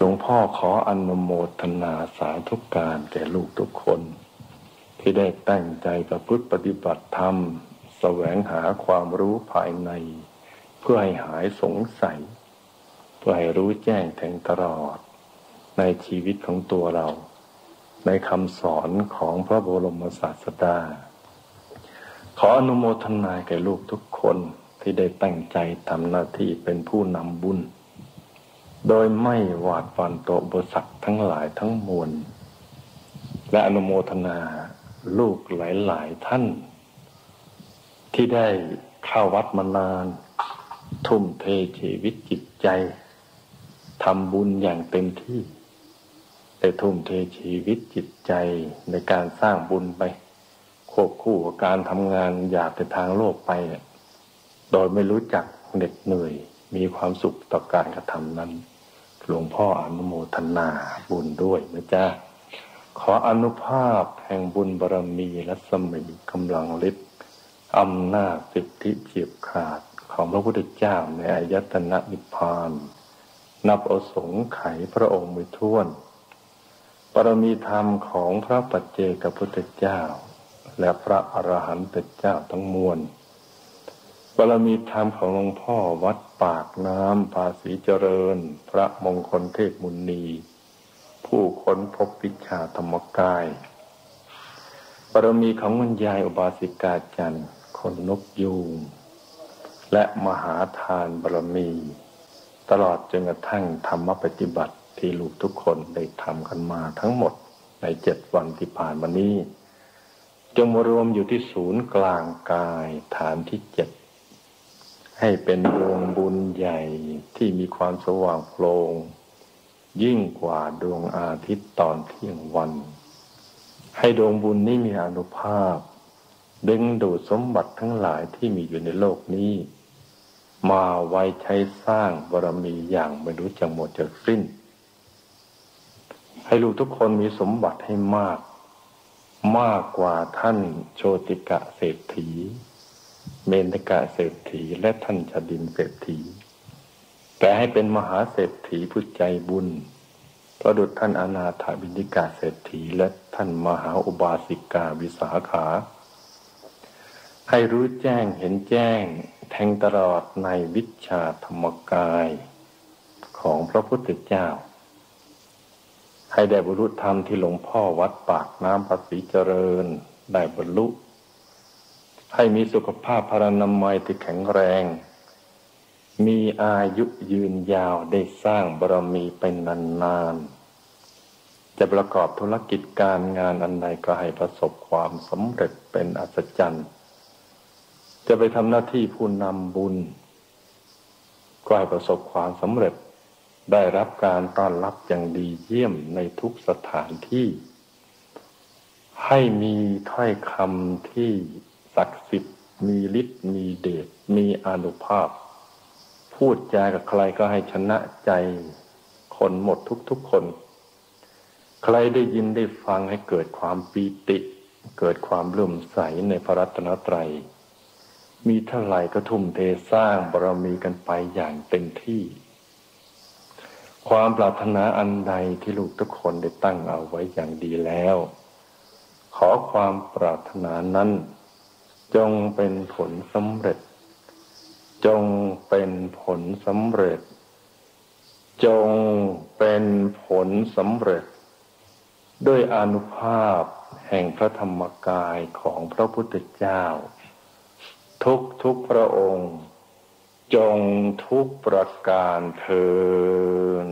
หลวงพ่อขออนุโมทนาสาธุการแก่ลูกทุกคน ที่ได้ตั้งใจประพฤติปฏิบัติธรรมแสวงหาความรู้ภายใน เพื่อให้หายสงสัย เพื่อให้รู้แจ้งแทงตลอด ในชีวิตของตัวเรา ในคำสอนของพระบรมศาสดา ขออนุโมทนาแก่ลูกทุกคนที่ได้ตั้งใจทำหน้าที่เป็นผู้นำบุญ โดยไม่หวาดฟันโตบสักทั้งหลายทั้งมวล และอนุโมทนาลูกหลาย ๆ ท่าน ที่ได้เข้าวัดมานาน ทุ่มเทชีวิตจิตใจทำบุญอย่างเต็มที่ได้ทุ่มเทชีวิตจิตใจในการสร้างบุญไป ควบคู่กับการทำงานอยากไปทางโลกไป โดยไม่รู้จักเหน็ดเหนื่อย มีความสุขต่อการกระทำนั้น หลวงพ่ออนุโมทนาบุญด้วยนะจ๊ะ ขออนุภาพแห่งบุญบารมีและสมีกำลังฤทธิ์อำนาจสิทธิเฉียบขาดของพระพุทธเจ้าในอายตนะนิพพาน นับอสงไขพระองค์ไม่ท้วนบารมีธรรมของพระปัจเจกพุทธเจ้า และพระอรหันตเจ้าทั้งมวล บารมีธรรมของหลวงพ่อวัดปากน้ำภาษีเจริญ พระมงคลเทพมุนีผู้ค้นพบวิชาธรรมกายบารมีของมุญยายอุบาสิกาจันทร์คนนกยูงและมหาทานบารมี ตลอดจนกระทั่งธรรมปฏิบัติที่ลูกทุกคนได้ทำกันมาทั้งหมดในเจ็ดวันที่ผ่านมานี้ จงมารวมอยู่ที่ศูนย์กลางกายฐานที่เจ็ด ให้เป็นดวงบุญใหญ่ที่มีความสว่างโปร่งยิ่งกว่าดวงอาทิตย์ตอนเที่ยงวัน ให้ดวงบุญนี้มีอนุภาพ ดึงดูดสมบัติทั้งหลายที่มีอยู่ในโลกนี้ มาไว้ใช้สร้างบารมีอย่างไม่รู้จักหมดจะสิ้น ให้ลูกทุกคนมีสมบัติให้มาก มากกว่าท่านโชติกะเศรษฐี เมนกะเศรษฐีและท่านชดินเศรษฐี แต่ให้เป็นมหาเศรษฐีผู้ใจบุญประดุจท่านอนาถบินิกาเศรษฐีและท่านมหาอุบาสิกาวิสาขา ให้รู้แจ้งเห็นแจ้งแทงตลอดในวิชาธรรมกายของพระพุทธเจ้า ให้ได้บรรลุธรรมที่หลวงพ่อวัดปากน้ำภาษีเจริญ ได้บรรลุ ให้มีสุขภาพพรรณนามัยที่แข็งแรง มีอายุยืนยาวได้สร้างบารมีเป็นนานๆ จะประกอบธุรกิจการงานอันใดก็ให้ประสบความสำเร็จเป็นอัศจรรย์ จะไปทำหน้าที่ผู้นำบุญ ก็ให้ประสบความสำเร็จได้รับการต้อนรับอย่างดีเยี่ยมในทุกสถานที่ ให้มีถ้อยคำที่ ศักดิ์สิทธิ์ มีฤทธิ์มีเดชมีอนุภาพ พูดจากับใครก็ให้ชนะใจคนหมดทุกๆคน ใครได้ยินได้ฟังให้เกิดความปีติ เกิดความเลื่อมใสในพระรัตนตรัย มีเท่าไหร่ก็ทุ่มเทสร้างบารมีกันไปอย่างเต็มที่ ความปรารถนาอันใดที่ลูกทุกคนได้ตั้งเอาไว้อย่างดีแล้ว ขอความปรารถนานั้น จงเป็นผลสำเร็จ จงเป็นผลสำเร็จ จงเป็นผลสำเร็จ ด้วยอนุภาพแห่งพระธรรมกายของพระพุทธเจ้า ทุกทุกพระองค์ จงทุกประการเทิน